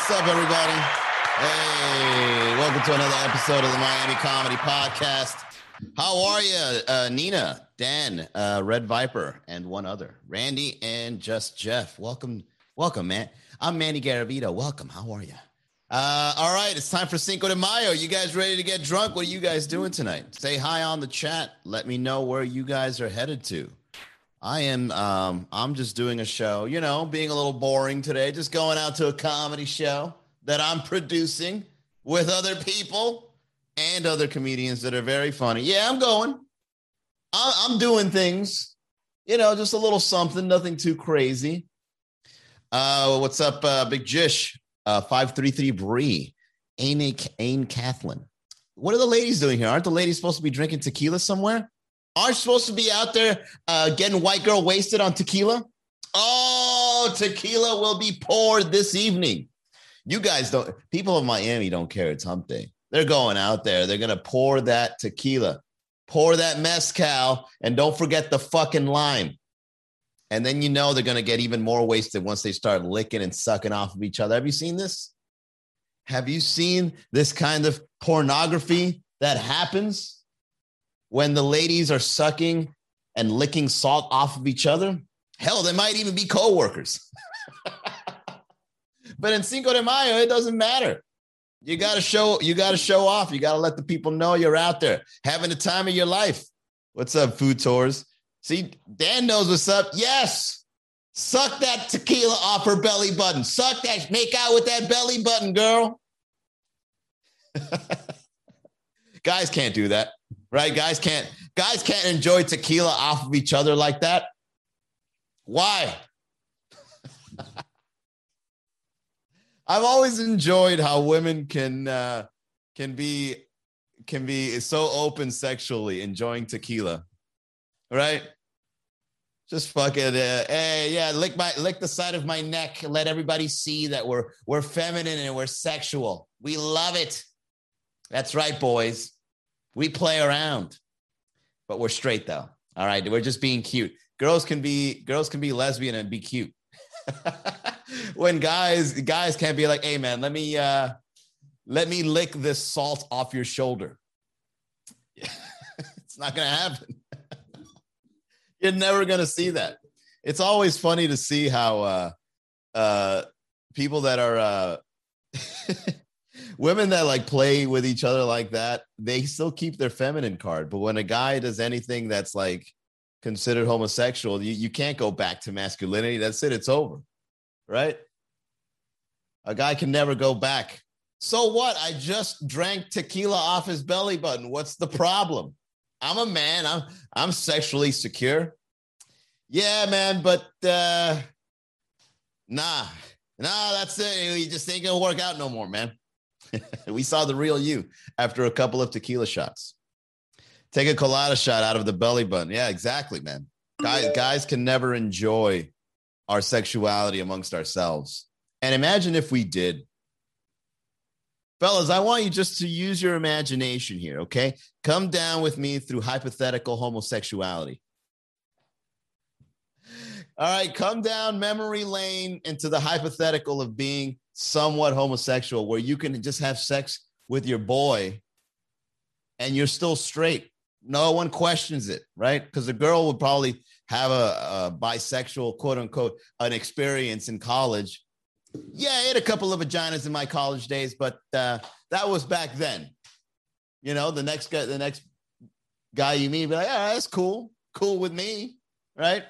What's up, everybody? Hey, welcome to another episode of the Miami Comedy Podcast. How are you, uh, Nina, Dan, uh, Red Viper, and one other, Randy, and just Jeff? Welcome, welcome, man. I'm Manny Garavito. Welcome. How are you? Uh, all right, it's time for Cinco de Mayo. You guys ready to get drunk? What are you guys doing tonight? Say hi on the chat. Let me know where you guys are headed to. I am um I'm just doing a show, you know, being a little boring today, just going out to a comedy show that I'm producing with other people and other comedians that are very funny. Yeah, I'm going. I'm doing things, you know, just a little something, nothing too crazy. Uh, what's up, uh, Big Jish? Uh, 533 Bree, Aine, Aine Kathleen. What are the ladies doing here? Aren't the ladies supposed to be drinking tequila somewhere? Aren't supposed to be out there uh, getting white girl wasted on tequila. Oh, tequila will be poured this evening. You guys don't, people of Miami don't care. It's hump day. They're going out there. They're going to pour that tequila, pour that mezcal, and don't forget the fucking lime. And then you know they're going to get even more wasted once they start licking and sucking off of each other. Have you seen this? Have you seen this kind of pornography that happens? When the ladies are sucking and licking salt off of each other. Hell, they might even be co-workers. but in Cinco de Mayo, it doesn't matter. You got to show you got to show off. You got to let the people know you're out there having the time of your life. What's up, food tours? See, Dan knows what's up. Yes. Suck that tequila off her belly button. Suck that, make out with that belly button, girl. Guys can't do that right? Guys can't guys can't enjoy tequila off of each other like that. Why? I've always enjoyed how women can uh, can be can be so open sexually, enjoying tequila, right? Just fucking, uh, hey, yeah, lick my lick the side of my neck. Let everybody see that we're we're feminine and we're sexual. We love it. That's right, boys. We play around, but we're straight though. All right, we're just being cute. Girls can be girls can be lesbian and be cute. when guys guys can't be like, "Hey man, let me uh let me lick this salt off your shoulder." it's not going to happen. You're never going to see that. It's always funny to see how uh uh people that are uh women that like play with each other like that, they still keep their feminine card. But when a guy does anything that's like considered homosexual, you, you can't go back to masculinity. That's it, it's over. Right? A guy can never go back. So what? I just drank tequila off his belly button. What's the problem? I'm a man. I'm I'm sexually secure. Yeah, man, but uh nah. Nah, that's it. You just ain't gonna work out no more, man. we saw the real you after a couple of tequila shots. Take a colada shot out of the belly button. Yeah, exactly, man. Guys, guys can never enjoy our sexuality amongst ourselves. And imagine if we did. Fellas, I want you just to use your imagination here, okay? Come down with me through hypothetical homosexuality. All right, come down memory lane into the hypothetical of being somewhat homosexual where you can just have sex with your boy and you're still straight. No one questions it, right? Because a girl would probably have a, a, bisexual, quote unquote, an experience in college. Yeah, I had a couple of vaginas in my college days, but uh, that was back then. You know, the next guy, the next guy you meet, be like, yeah, that's cool, cool with me, right?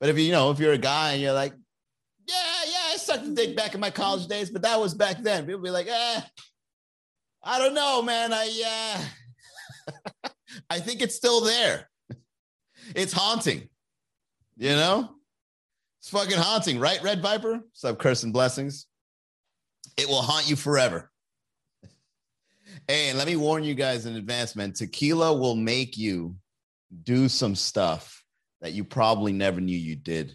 But if you, know, if you're a guy and you're like, yeah, yeah, sucked a dick back in my college days, but that was back then. People be like, eh, I don't know, man. I uh I think it's still there. It's haunting, you know? It's fucking haunting, right, Red Viper? Sub curse and blessings? It will haunt you forever. Hey, and let me warn you guys in advance, man. Tequila will make you do some stuff that you probably never knew you did.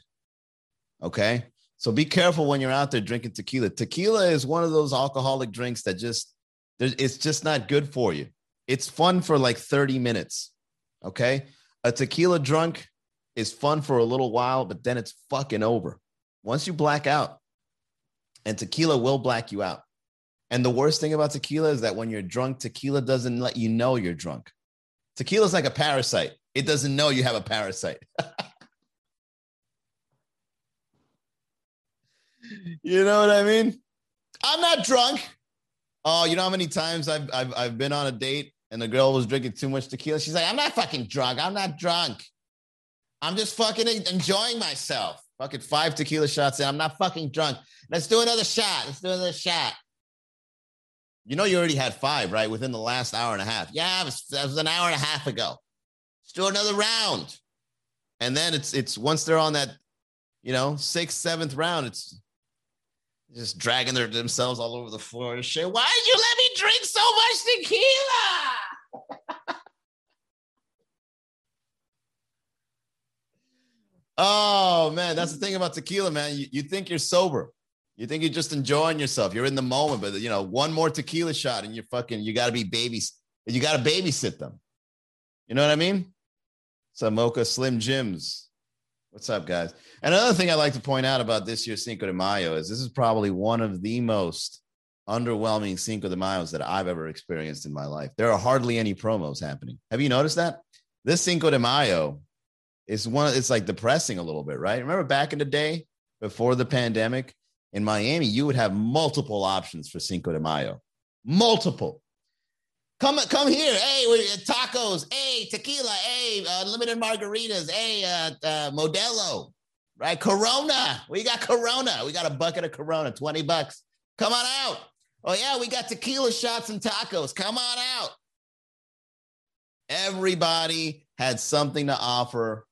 Okay. So be careful when you're out there drinking tequila. Tequila is one of those alcoholic drinks that just, it's just not good for you. It's fun for like 30 minutes. Okay. A tequila drunk is fun for a little while, but then it's fucking over. Once you black out, And tequila will black you out. And the worst thing about tequila is that when you're drunk, tequila doesn't let you know you're drunk. Tequila is like a parasite. It doesn't know you have a parasite. you know what I mean? I'm not drunk. Oh, you know how many times I've, I've I've been on a date and the girl was drinking too much tequila. She's like, I'm not fucking drunk. I'm not drunk. I'm just fucking enjoying myself. Fucking five tequila shots in. I'm not fucking drunk. Let's do another shot. Let's do another shot. You know, you already had five, right? Within the last hour and a half. Yeah, it was, that was an hour and a half ago. Let's do another round. And then it's it's once they're on that, you know, sixth, seventh round, it's just dragging their, themselves all over the floor and shit. Why did you let me drink so much tequila? oh man, that's the thing about tequila, man. You, you think you're sober. You think you're just enjoying yourself. You're in the moment, but you know, one more tequila shot and you're fucking, you gotta be babies. You gotta babysit them. You know what I mean? Some Mocha Slim Jims. What's up, guys? And Another thing I'd like to point out about this year's Cinco de Mayo is this is probably one of the most underwhelming Cinco de Mayos that I've ever experienced in my life. There are hardly any promos happening. Have you noticed that? This Cinco de Mayo is one, it's like depressing a little bit, right? Remember back in the day before the pandemic in Miami, you would have multiple options for Cinco de Mayo. Multiple. Come, come here. Hey, tacos. Hey, tequila. Hey, uh, limited margaritas. Hey, uh, uh, Modelo. Right? Corona. We got Corona. We got a bucket of Corona, 20 bucks. Come on out. Oh, yeah, we got tequila shots and tacos. Come on out. Everybody had something to offer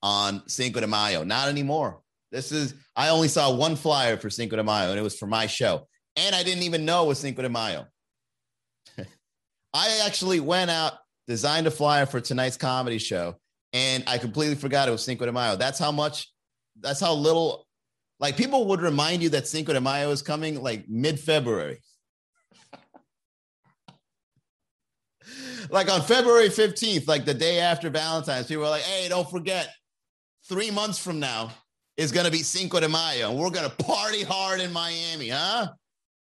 on Cinco de Mayo. Not anymore. This is, I only saw one flyer for Cinco de Mayo, and it was for my show. And I didn't even know it was Cinco de Mayo. I actually went out, designed a flyer for tonight's comedy show, and I completely forgot it was Cinco de Mayo. That's how much, that's how little, like people would remind you that Cinco de Mayo is coming like mid February. like on February 15th, like the day after Valentine's, people were like, hey, don't forget, three months from now is going to be Cinco de Mayo, and we're going to party hard in Miami, huh?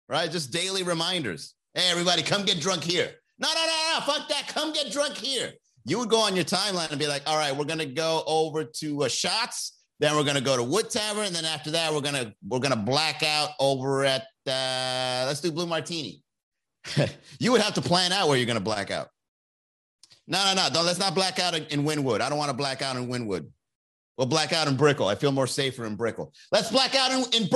Right? Just daily reminders. Hey, everybody, come get drunk here. No, no, no, no, fuck that. Come get drunk here. You would go on your timeline and be like, all right, we're to go over to uh, Shots. Then we're to go to Wood Tavern. And then after that, we're to, we're to black out over at, uh, let's do Blue Martini. you would have to plan out where you're to black out. No, no, no. Don't, let's not black out in, in Wynwood. I don't want to black out in Wynwood. We'll black out in Brickell. I feel more safer in Brickell. Let's black out in, in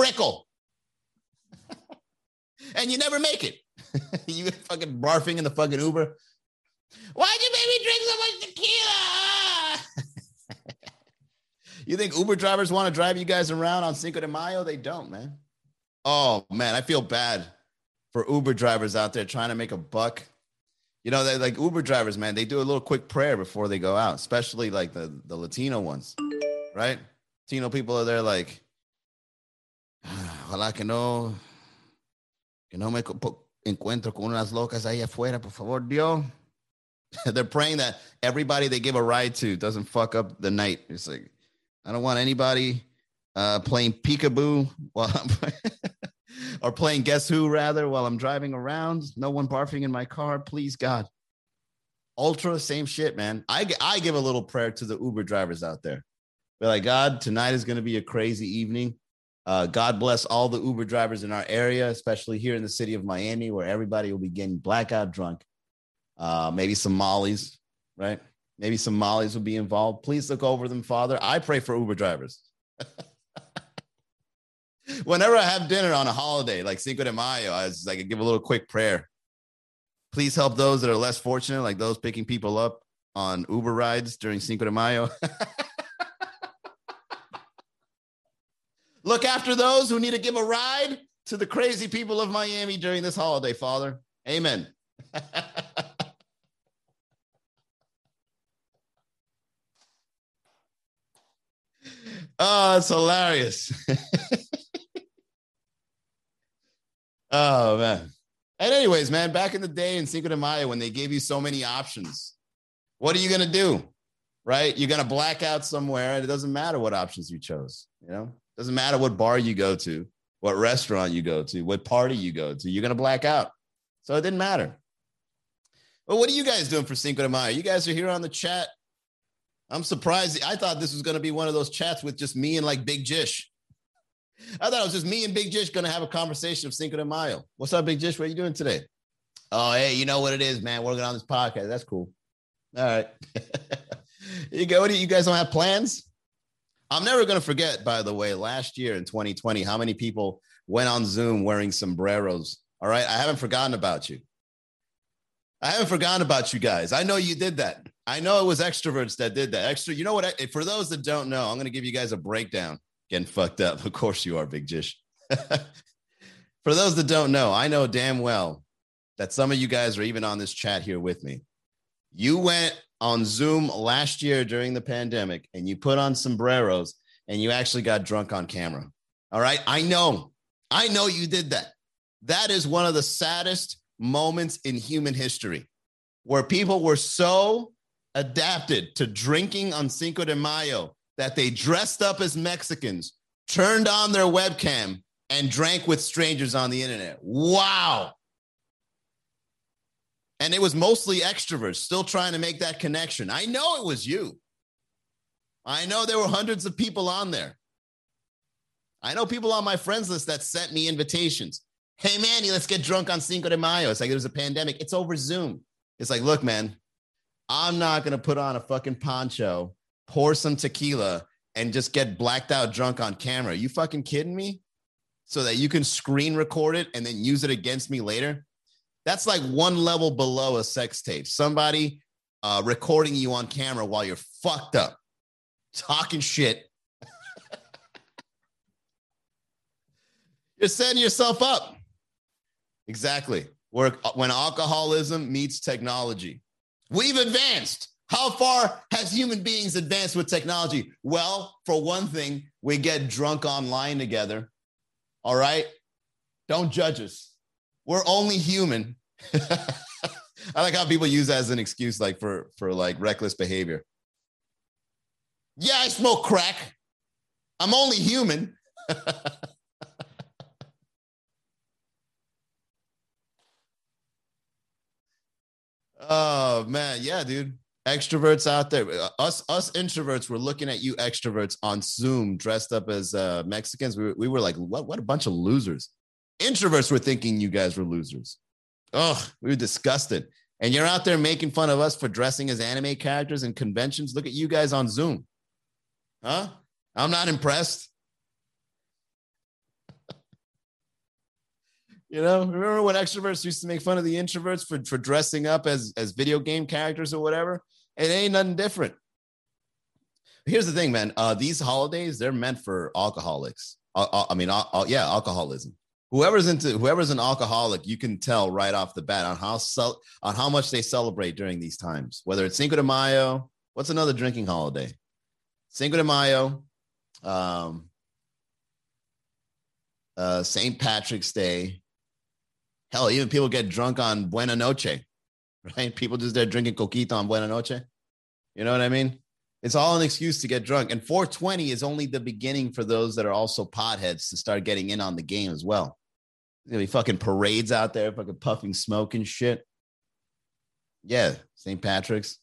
and you never make it. you fucking barfing in the fucking Uber. Why'd you make me drink so much tequila? you think Uber drivers want to drive you guys around on Cinco de Mayo? They don't, man. Oh man, I feel bad for Uber drivers out there trying to make a buck. You know, they like Uber drivers, man. They do a little quick prayer before they go out, especially like the the Latino ones right? Latino people are there like, ojalá que no, que no me encuentro con unas locas ahí afuera, por favor, Dios. They're praying that everybody they give a ride to doesn't fuck up the night. It's like, I don't want anybody uh, playing peekaboo while I'm or playing guess who rather while I'm driving around. No one barfing in my car, please God. Ultra, same shit, man. I I give a little prayer to the Uber drivers out there. Be like, God, tonight is going to be a crazy evening. Uh, God bless all the Uber drivers in our area, especially here in the city of Miami, where everybody will be getting blackout drunk. Uh, maybe some mollies, right? Maybe some mollies will be involved. Please look over them, Father. I pray for Uber drivers. Whenever I have dinner on a holiday like Cinco de Mayo, I like, I give a little quick prayer. Please help those that are less fortunate, like those picking people up on Uber rides during Cinco de Mayo. Look after those who need to give a ride to the crazy people of Miami during this holiday, Father. Amen. oh, it's hilarious. oh, man. And, anyways, man, back in the day in Cinco de Mayo, when they gave you so many options, what are you going to do? Right? You're going to black out somewhere, and it doesn't matter what options you chose, you know? Doesn't matter what bar you go to. what restaurant you go to, what party you go to. You're going to black out. So it didn't matter. But what are you guys doing for Cinco de Mayo? You guys are here on the chat. I'm surprised. I thought this was going to be one of those chats with just me and like Big Jish. I thought it was just me and Big Jish going to have a conversation of Cinco de Mayo. What's up, Big Jish? What are you doing today? Oh, hey, you know what it is, man. Working on this podcast. That's cool. All right. you go. What do you guys don't have plans? I'm never going to forget, by the way, last year in 2020, how many people went on Zoom wearing sombreros. All right. I haven't forgotten about you. I haven't forgotten about you guys. I know you did that. I know it was extroverts that did that. Extra, you know what? For those that don't know, I'm going to give you guys a breakdown. Getting fucked up. Of course you are, Big Jish. for those that don't know, I know damn well that some of you guys are even on this chat here with me. You went on Zoom last year during the pandemic and you put on sombreros and you actually got drunk on camera. All right. I know. I know you did that. That is one of the saddest moments in human history where people were so adapted to drinking on Cinco de Mayo that they dressed up as Mexicans, turned on their webcam, and drank with strangers on the internet. Wow. And it was mostly extroverts still trying to make that connection. I know it was you. I know there were hundreds of people on there. I know people on my friends list that sent me invitations. Hey, Manny, let's get drunk on Cinco de Mayo. It's like there's a pandemic. It's over Zoom. It's like, look, man, I'm not going to put on a fucking poncho, pour some tequila, and just get blacked out drunk on camera. You fucking kidding me? So that you can screen record it and then use it against me later? That's like one level below a sex tape. Somebody uh, recording you on camera while you're fucked up, talking shit. you're setting yourself up. Exactly. Where, when alcoholism meets technology, we've advanced. How far has human beings advanced with technology? Well, for one thing, we get drunk online together. All right. Don't judge us. We're only human. I like how people use that as an excuse, like for for like reckless behavior. Yeah, I smoke crack. I'm only human. oh man, yeah, dude. Extroverts out there, uh, us us introverts were looking at you extroverts on Zoom, dressed up as uh, Mexicans. We, we were like, what? What a bunch of losers. Introverts were thinking you guys were losers. Oh, we were disgusted. And you're out there making fun of us for dressing as anime characters in conventions. Look at you guys on Zoom. Huh? I'm not impressed. you know, remember when extroverts used to make fun of the introverts for, for dressing up as, as video game characters or whatever? It ain't nothing different. Here's the thing, man. Uh, these holidays, they're meant for alcoholics. Uh, uh, I mean, uh, uh, yeah, alcoholism whoever's into whoever's an alcoholic, you can tell right off the bat on how cel- on how much they celebrate during these times. Whether it's Cinco de Mayo, what's another drinking holiday? Cinco de Mayo, um, uh, St. Patrick's Day. Hell, even people get drunk on Buena Noche, right? People just there drinking coquito on Buena Noche. You know what I mean? It's all an excuse to get drunk. And 420 is only the beginning for those that are also potheads to start getting in on the game as well. Gonna be fucking parades out there, fucking puffing smoke and shit. Yeah, St. Patrick's.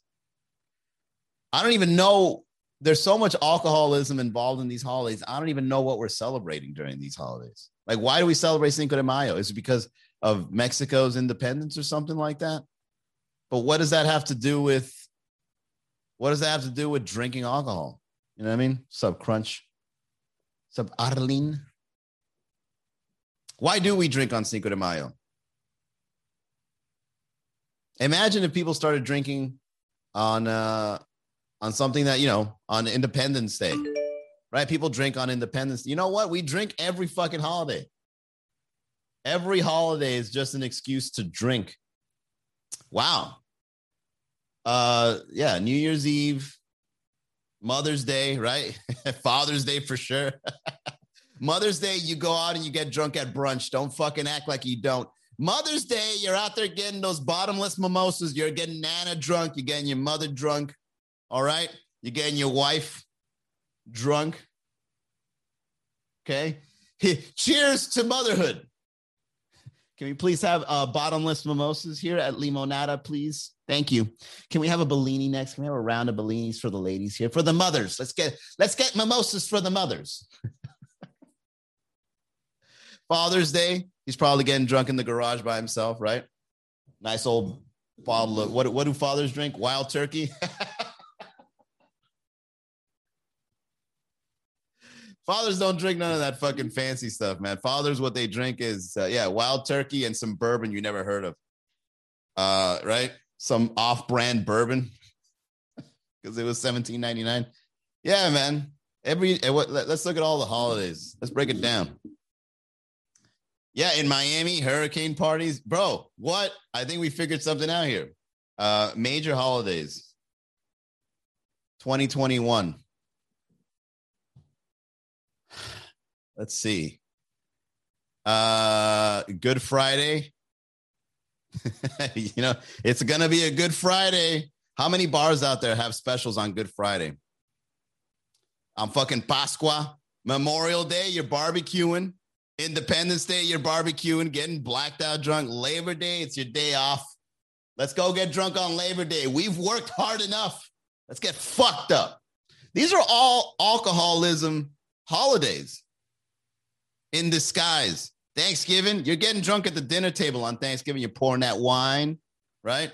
I don't even know. There's so much alcoholism involved in these holidays. I don't even know what we're celebrating during these holidays. Like, why do we celebrate Cinco de Mayo? Is it because of Mexico's independence or something like that? But what does that have to do with what does that have to do with drinking alcohol? You know what I mean? Sub Crunch. Sub Arlene. Why do we drink on Cinco de Mayo? Imagine if people started drinking on uh, on something that you know on Independence Day, right? People drink on Independence. You know what? We drink every fucking holiday. Every holiday is just an excuse to drink. Wow, uh, yeah, New Year's Eve, Mother's Day, right? Father's Day for sure. Mother's Day, you go out and you get drunk at brunch. Don't fucking act like you don't. Mother's Day, you're out there getting those bottomless mimosas. You're getting Nana drunk. You're getting your mother drunk. All right. You're getting your wife drunk. Okay. Cheers to motherhood. Can we please have uh, bottomless mimosas here at Limonada, please? Thank you. Can we have a Bellini next? Can we have a round of Bellinis for the ladies here? For the mothers. Let's get let's get mimosas for the mothers. Father's Day. He's probably getting drunk in the garage by himself, right? Nice old bottle of what what do fathers drink? Wild turkey. Fathers don't drink none of that fucking fancy stuff, man. Fathers, what they drink is, uh, yeah, wild turkey and some bourbon you never heard of. Uh, right? Some off brand bourbon because it was seventeen ninety nine. Yeah, man. Every, eh, let's look at all the holidays. Let's break it down. Yeah, in Miami, hurricane parties. Bro, what? I think we figured something out here. Uh, major holidays 2021. let's see. Uh, Good Friday. you know, it's gonna be a Good Friday. How many bars out there have specials on Good Friday? I'm fucking Pasqua. Memorial Day, you're barbecuing. Independence Day, you're barbecuing, getting blacked out drunk. Labor Day, it's your day off. Let's go get drunk on Labor Day. We've worked hard enough. Let's get fucked up. These are all alcoholism holidays in disguise. Thanksgiving, you're getting drunk at the dinner table on Thanksgiving. You're pouring that wine, right?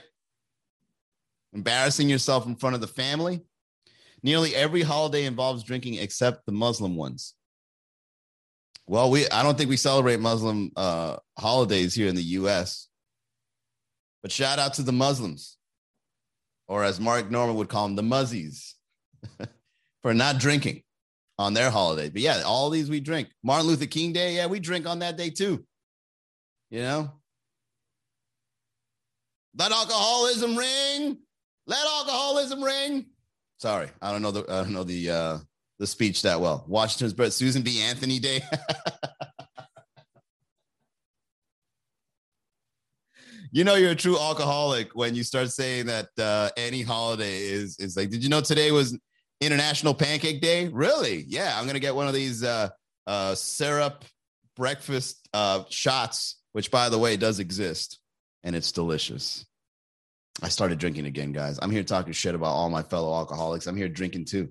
Embarrassing yourself in front of the family. Nearly every holiday involves drinking except the Muslim ones. Well, we I don't think we celebrate Muslim uh, holidays here in the U.S. But shout out to the Muslims, or as Mark Normand would call them, the Muzzies, for not drinking on their holiday. But yeah, all these we drink. Martin Luther King Day, yeah, we drink on that day too. You know? Let alcoholism ring. Let alcoholism ring. Sorry, I don't know the I don't know the uh the speech that well. Washington's birth, Susan B. Anthony Day. you know you're a true alcoholic when you start saying that uh, any holiday is is like. Did you know today was International Pancake Day? Really? Yeah, I'm gonna get one of these uh, uh, syrup breakfast uh, shots, which by the way does exist, and it's delicious. I started drinking again, guys. I'm here talking shit about all my fellow alcoholics. I'm here drinking too.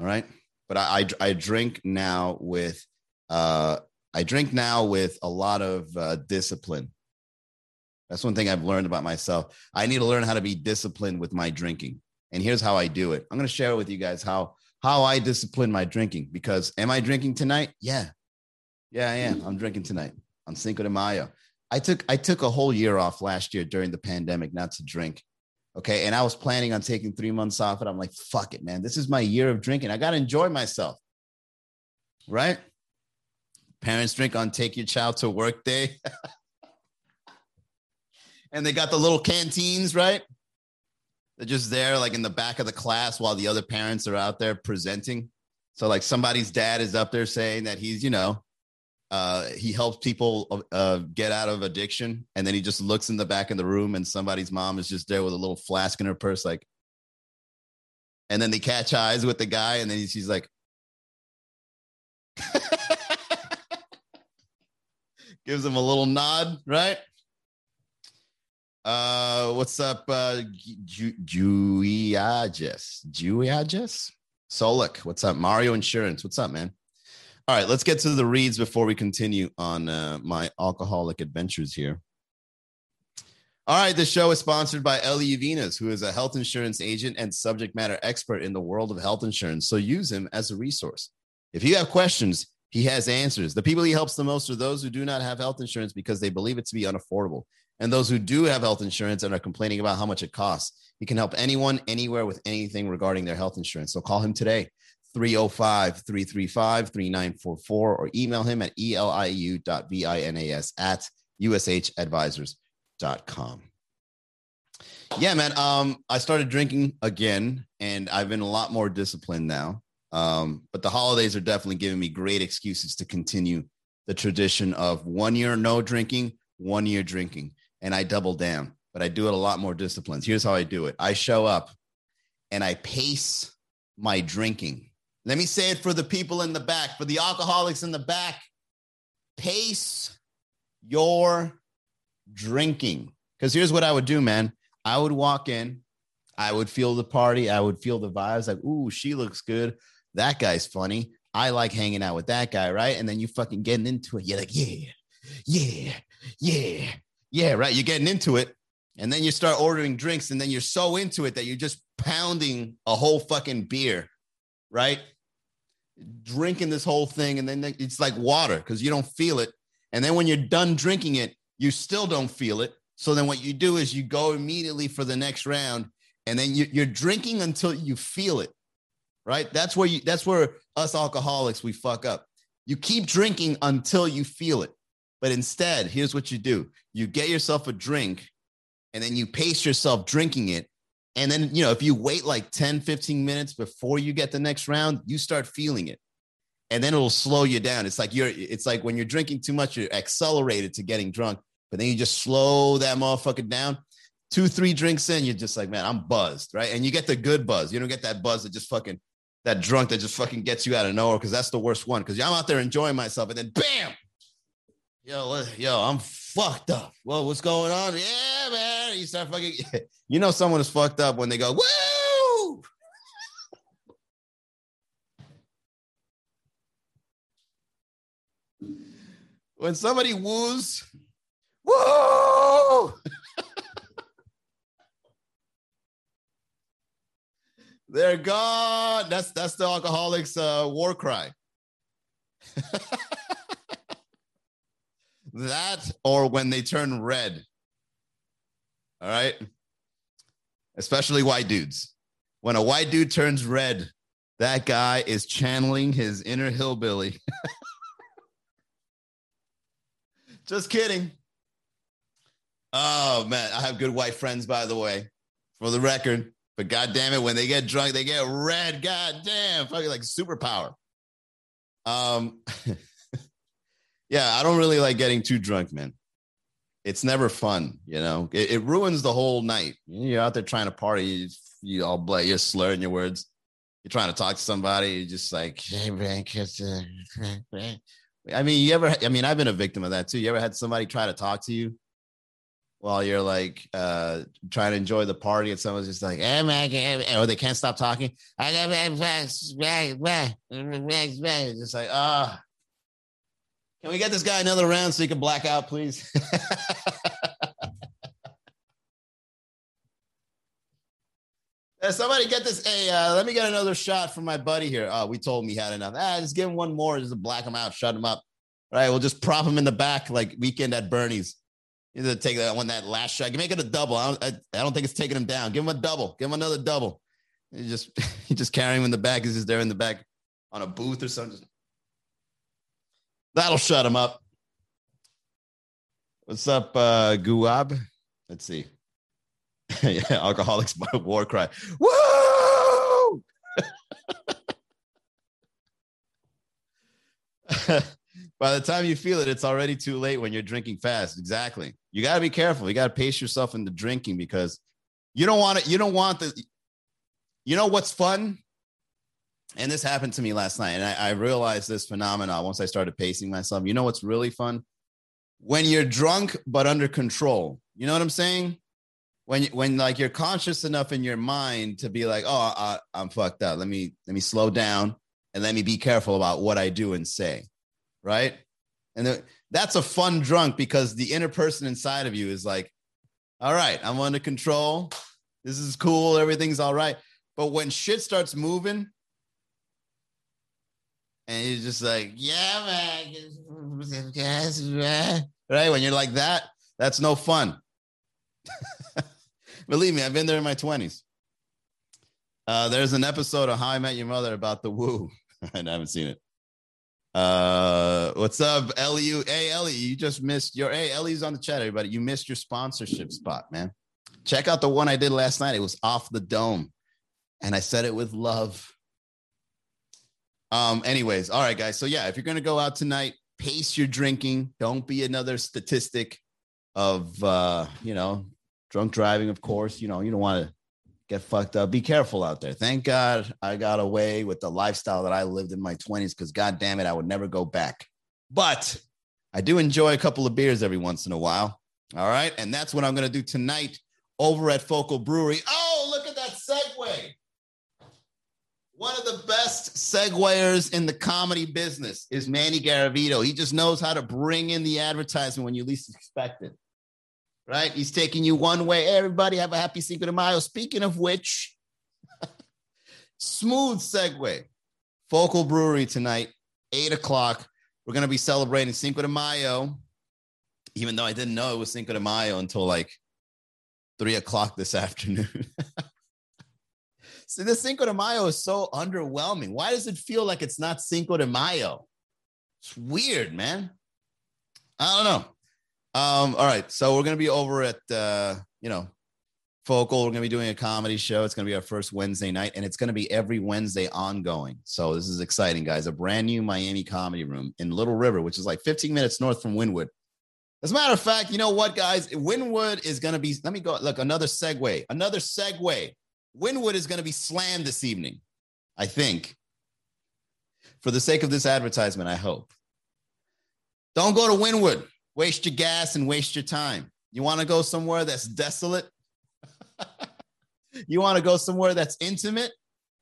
All right, but I I, I drink now with uh, I drink now with a lot of uh, discipline. That's one thing I've learned about myself. I need to learn how to be disciplined with my drinking. And here's how I do it. I'm going to share with you guys how how I discipline my drinking because am I drinking tonight? Yeah. Yeah, I am. I'm drinking tonight on Cinco de Mayo. I took I took a whole year off last year during the pandemic not to drink. Okay. And I was planning on taking three months off. And I'm like, fuck it, man. This is my year of drinking. I got to enjoy myself. Right? Parents drink on take your child to work day. and they got the little canteens, right? They're just there, like in the back of the class, while the other parents are out there presenting. So, like, somebody's dad is up there saying that he's, you know, uh, he helps people uh, get out of addiction, and then he just looks in the back of the room, and somebody's mom is just there with a little flask in her purse, like. And then they catch eyes with the guy, and then she's like, gives him a little nod, right? Uh, what's up, uh, Juiages? Juiages? Solik, what's up? Mario Insurance, what's up, man? All right, let's get to the reads before we continue on uh, my alcoholic adventures here. All right, the show is sponsored by Eliu Vinas, who is a health insurance agent and subject matter expert in the world of health insurance. So use him as a resource. If you have questions, he has answers. The people he helps the most are those who do not have health insurance because they believe it to be unaffordable and those who do have health insurance and are complaining about how much it costs. He can help anyone, anywhere with anything regarding their health insurance. So call him today, 305 335 3944, or email him at eliu.vinas at ushadvisors.com. Yeah, man. Um, I started drinking again, and I've been a lot more disciplined now. Um, but the holidays are definitely giving me great excuses to continue the tradition of one year no drinking, one year drinking and I double down, but I do it a lot more disciplines. Here's how I do it I show up and I pace my drinking Let me say it for the people in the back, for the alcoholics in the back. Pace your drinking. Because here's what I would do, man. I would walk in, I would feel the party, I would feel the vibes like, ooh, she looks good. That guy's funny. I like hanging out with that guy, right? And then you fucking getting into it. You're like, yeah, yeah, yeah, yeah, right? You're getting into it. And then you start ordering drinks, and then you're so into it that you're just pounding a whole fucking beer, right? Drinking this whole thing, and then it's like water because you don't feel it. And then when you're done drinking it, you still don't feel it. So then what you do is you go immediately for the next round, and then you, are drinking until you feel it, right? That's where you. That's where us alcoholics we fuck up. You keep drinking until you feel it, but instead, here's what you do: you get yourself a drink, and then you pace yourself drinking it. And then, you know, if you wait like 10, 15 minutes before you get the next round, you start feeling it. And then it'll slow you down. It's like you're, it's like when you're drinking too much, you're accelerated to getting drunk, but then you just slow that motherfucker down. Two, three drinks in, you're just like, man, I'm buzzed, right? And you get the good buzz. You don't get that buzz that just fucking, that drunk that just fucking gets you out of nowhere because that's the worst one. Because I'm out there enjoying myself and then bam, yo, yo, I'm fucked up. Well, what's going on? Yeah, man. You start fucking, you know, someone is fucked up when they go, woo. when somebody woos, whoa. They're gone. That's that's the alcoholics' uh, war cry. That or when they turn red. All right. Especially white dudes. When a white dude turns red, that guy is channeling his inner hillbilly. Just kidding. Oh man, I have good white friends, by the way, for the record. But god damn it, when they get drunk, they get red. God damn, fucking like superpower. Um yeah, I don't really like getting too drunk, man. It's never fun, you know. It, it ruins the whole night. You're out there trying to party, you, you all blay, you're slurring your words. You're trying to talk to somebody, you're just like, hey man, I mean, you ever? I mean, I've been a victim of that too. You ever had somebody try to talk to you while you're like uh trying to enjoy the party, and someone's just like, "Hey man," or they can't stop talking. I Just like, ah. Oh can we get this guy another round so he can black out, please? somebody get this. Hey, uh, let me get another shot from my buddy here. Oh, we told him he had enough. Ah, just give him one more just black him out, shut him up. All right, we'll just prop him in the back like weekend at Bernie's. He's gonna take that one, that last shot. Make it a double. I don't, I, I don't think it's taking him down. Give him a double. Give him another double. You just you just carry him in the back. He's just there in the back on a booth or something. Just That'll shut him up. What's up, uh, Guab? Let's see. yeah, alcoholics war cry. Woo! By the time you feel it, it's already too late when you're drinking fast. Exactly. You got to be careful. You got to pace yourself into drinking because you don't want it. You don't want the. You know what's fun? And this happened to me last night and I, I, realized this phenomenon once i started pacing myself. You know what's really fun? When you're drunk but under control. You know what i'm saying? When when like you're conscious enough in your mind to be like oh I, i'm fucked up. Let me let me slow down and let me be careful about what i do and say. Right? And the, that's a fun drunk because the inner person inside of you is like all right i'm under control. This is cool. Everything's all right. But when shit starts moving and he's just like, yeah, man. Right? When you're like that, that's no fun. Believe me, I've been there in my 20s. Uh, there's an episode of How I Met Your Mother about the woo. And I haven't seen it. Uh, what's up, Ellie? Hey, Ellie, you just missed your. Hey, Ellie's on the chat, everybody. You missed your sponsorship spot, man. Check out the one I did last night. It was off the dome, and I said it with love. Um, anyways, all right, guys. So yeah, if you're gonna go out tonight, pace your drinking. Don't be another statistic of uh, you know, drunk driving, of course. You know, you don't want to get fucked up. Be careful out there. Thank God I got away with the lifestyle that I lived in my 20s because god damn it, I would never go back. But I do enjoy a couple of beers every once in a while. All right. And that's what I'm to do tonight over at Focal Brewery. Oh, look at that segue. One of the best segwayers in the comedy business is Manny Garavito. He just knows how to bring in the advertisement when you least expect it. Right? He's taking you one way. Hey, everybody, have a happy Cinco de Mayo. Speaking of which, smooth segue. Focal Brewery tonight, eight o'clock. We're going to be celebrating Cinco de Mayo, even though I didn't know it was Cinco de Mayo until like three o'clock this afternoon. See, the Cinco de Mayo is so underwhelming. Why does it feel like it's not Cinco de Mayo? It's weird, man. I don't know. Um, all right, so we're gonna be over at uh, you know, Focal. We're gonna be doing a comedy show. It's gonna be our first Wednesday night, and it's gonna be every Wednesday ongoing. So this is exciting, guys. A brand new Miami comedy room in Little River, which is like 15 minutes north from Wynwood. As a matter of fact, you know what, guys? Wynwood is going to be, let me go, look, another segue, another segue. Wynwood is going to be slammed this evening, I think. For the sake of this advertisement, I hope. Don't go to Wynwood. Waste your gas and waste your time. You want to go somewhere that's desolate? you want to go somewhere that's intimate?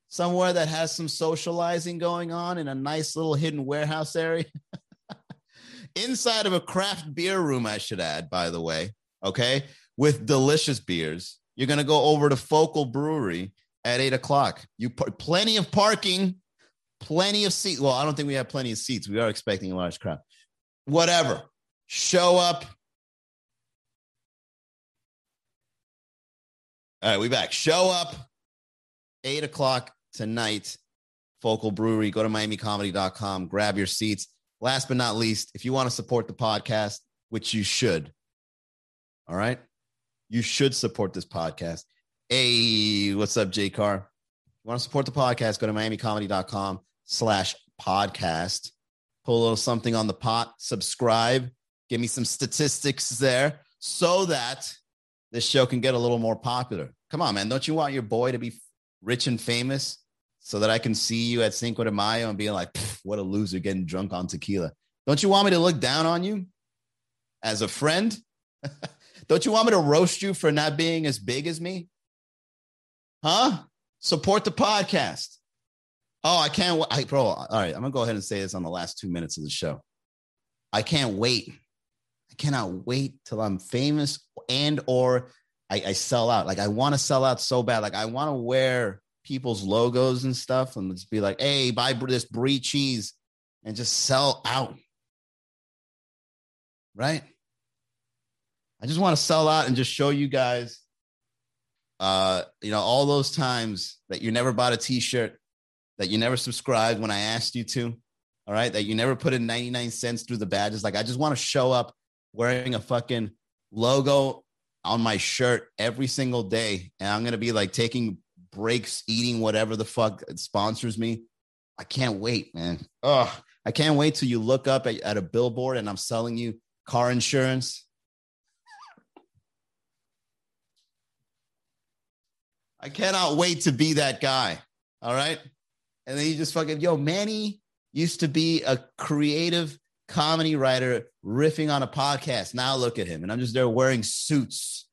Somewhere that has some socializing going on in a nice little hidden warehouse area? inside of a craft beer room, I should add, by the way, okay, with delicious beers. You're going to go over to Focal Brewery at eight o'clock. You plenty of parking, plenty of seats. Well, I don't think we have plenty of seats. We are expecting a large crowd. Whatever. Show up. All right, we back. Show up eight o'clock tonight. Focal Brewery. Go to MiamiComedy.com. Grab your seats. Last but not least, if you want to support the podcast, which you should, all right, you should support this podcast. Hey, what's up, J Car? You want to support the podcast? Go to miamicomedy.com slash podcast. Put a little something on the pot, subscribe, give me some statistics there so that this show can get a little more popular. Come on, man. Don't you want your boy to be rich and famous? so that I can see you at Cinco de Mayo and being like, what a loser getting drunk on tequila. Don't you want me to look down on you as a friend? Don't you want me to roast you for not being as big as me? Huh? Support the podcast. Oh, I can't. Bro, all right. I'm going to go ahead and say this on the last two minutes of the show. I can't wait. I cannot wait till I'm famous and or I, I sell out. Like I want to sell out so bad. Like I want to wear people's logos and stuff and just be like, hey, buy this brie cheese and just sell out. Right? I just want to sell out and just show you guys, uh, you know, all those times that you never bought a t-shirt, that you never subscribed when I asked you to, all right, that you never put in 99 cents through the badges. Like, I just want to show up wearing a fucking logo on my shirt every single day. And I'm to be like taking breaks eating whatever the fuck sponsors me. I can't wait, man. Oh, I can't wait till you look up at, at a billboard and I'm selling you car insurance. I cannot wait to be that guy. All right. And then you just fucking, yo, Manny used to be a creative comedy writer riffing on a podcast. Now look at him. And I'm just there wearing suits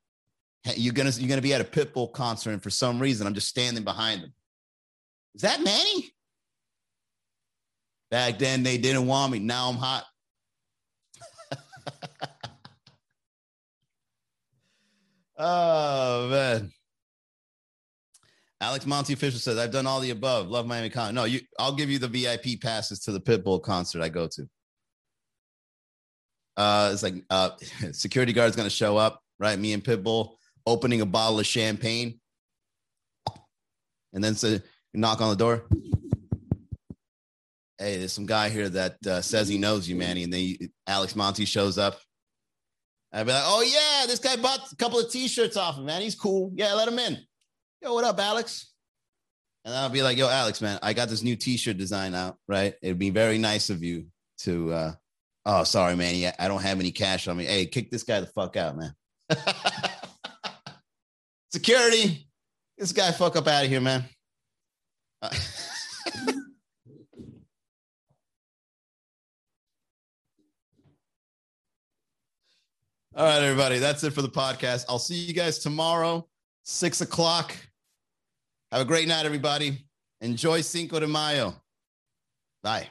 you're gonna you're gonna be at a Pitbull concert, and for some reason, I'm just standing behind them. Is that Manny? Back then, they didn't want me. Now I'm hot. oh man. Alex Monty Fisher says, "I've done all the above. Love Miami Con. No, you. I'll give you the VIP passes to the Pitbull concert I go to. Uh, it's like uh, security guard's gonna show up, right? Me and Pitbull opening a bottle of champagne, and then say, knock on the door. Hey, there's some guy here that uh, says he knows you, Manny. And then Alex Monty shows up. I'd be like, oh, yeah, this guy bought a couple of t shirts off him, man. He's cool. Yeah, let him in. Yo, what up, Alex? And I'll be like, yo, Alex, man, I got this new t shirt design out, right? It'd be very nice of you to, uh, oh, sorry, man. I don't have any cash on me. Hey, kick this guy the fuck out, man. Security, this guy fuck up out of here, man. All right, everybody. That's it for the podcast. I'll see you guys tomorrow, six o'clock. Have a great night, everybody. Enjoy Cinco de Mayo. Bye.